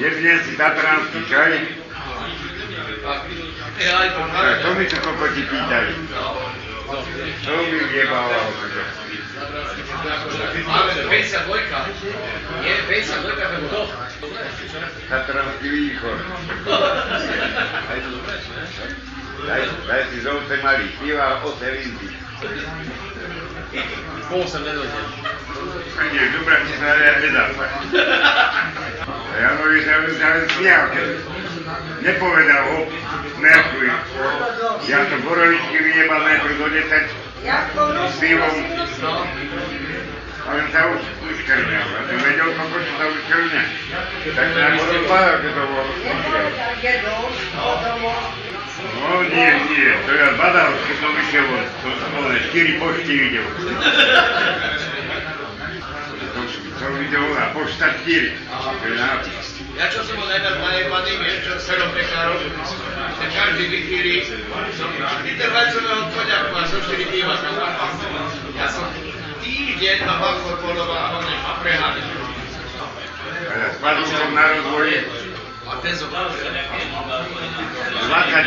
Jebne si tatranský čaj. A to mi to kokoti pýtali. To mi jebalo. Ale 52. Nie, 52 to kto? Tatranský východ. Daj, daj si z ovce malý, piva o sevindy. Po 8 nedojde. Nie, dobrá ti sa nedá. A ja hovorím, že ja len smial, keď nepovedal ho, Merkuj. Ja som borovičky vyjebal najprv do 10 s pivom. A on sa už uškrňal. A som vedel, koľko sa uškrňa. Tak sa ako rozpadal, keď to bolo. No nie, nie, to ja badal, keď som vyšiel von. To som bol 4 pošty videl. To na pošta 4. To je nápis. Ja čo som bol najviac najebaný, vieš, čo serom pekárov, že každý vychýli, som intervencového koňaku a som 4 piva som Ja som týždeň na balkón poloval a hodne a preháňal. A ja spadol som na rozvoji A ten som 20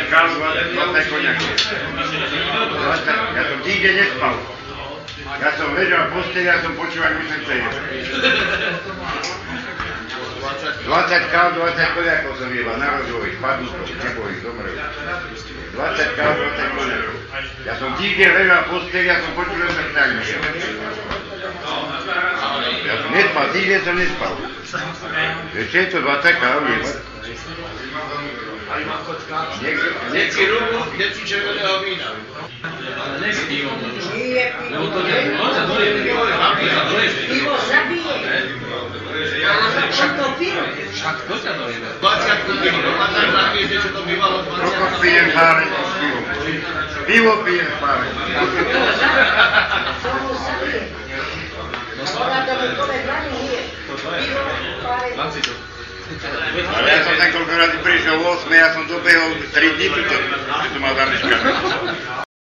kal, 20 koňakov. 20, ja som týždeň nespal. Ja som ležal v posteli a som ako som sa 20 kal, 20 koňakov som jebal na rozvoji, spadnú to, nebo ich zomrel. 20 kal, 20 koňakov. Ja som týždeň ležal v posteli a som počúval, sa Ja som nespal, týždeň som nespal. Ešte je to 20 kal, jebať. Niekto, Deci rubu, deci červeného vína. Ale ne s pivom. Lebo to nie, on sa doje, Pivo zabije. Ale on to pil. Však to ťa dojebe. 20 pivo, a tak na viete, čo to bývalo 20 Koľko pijem páre s pivom? Pivo pijem páre. To mu zabije. Ona to mu povie, Vrani, nie. Pivo, pare. Ale ja som tam koľko razy prišiel v 8, ja som dobehol 3 dní tuto, že som mal zameškané.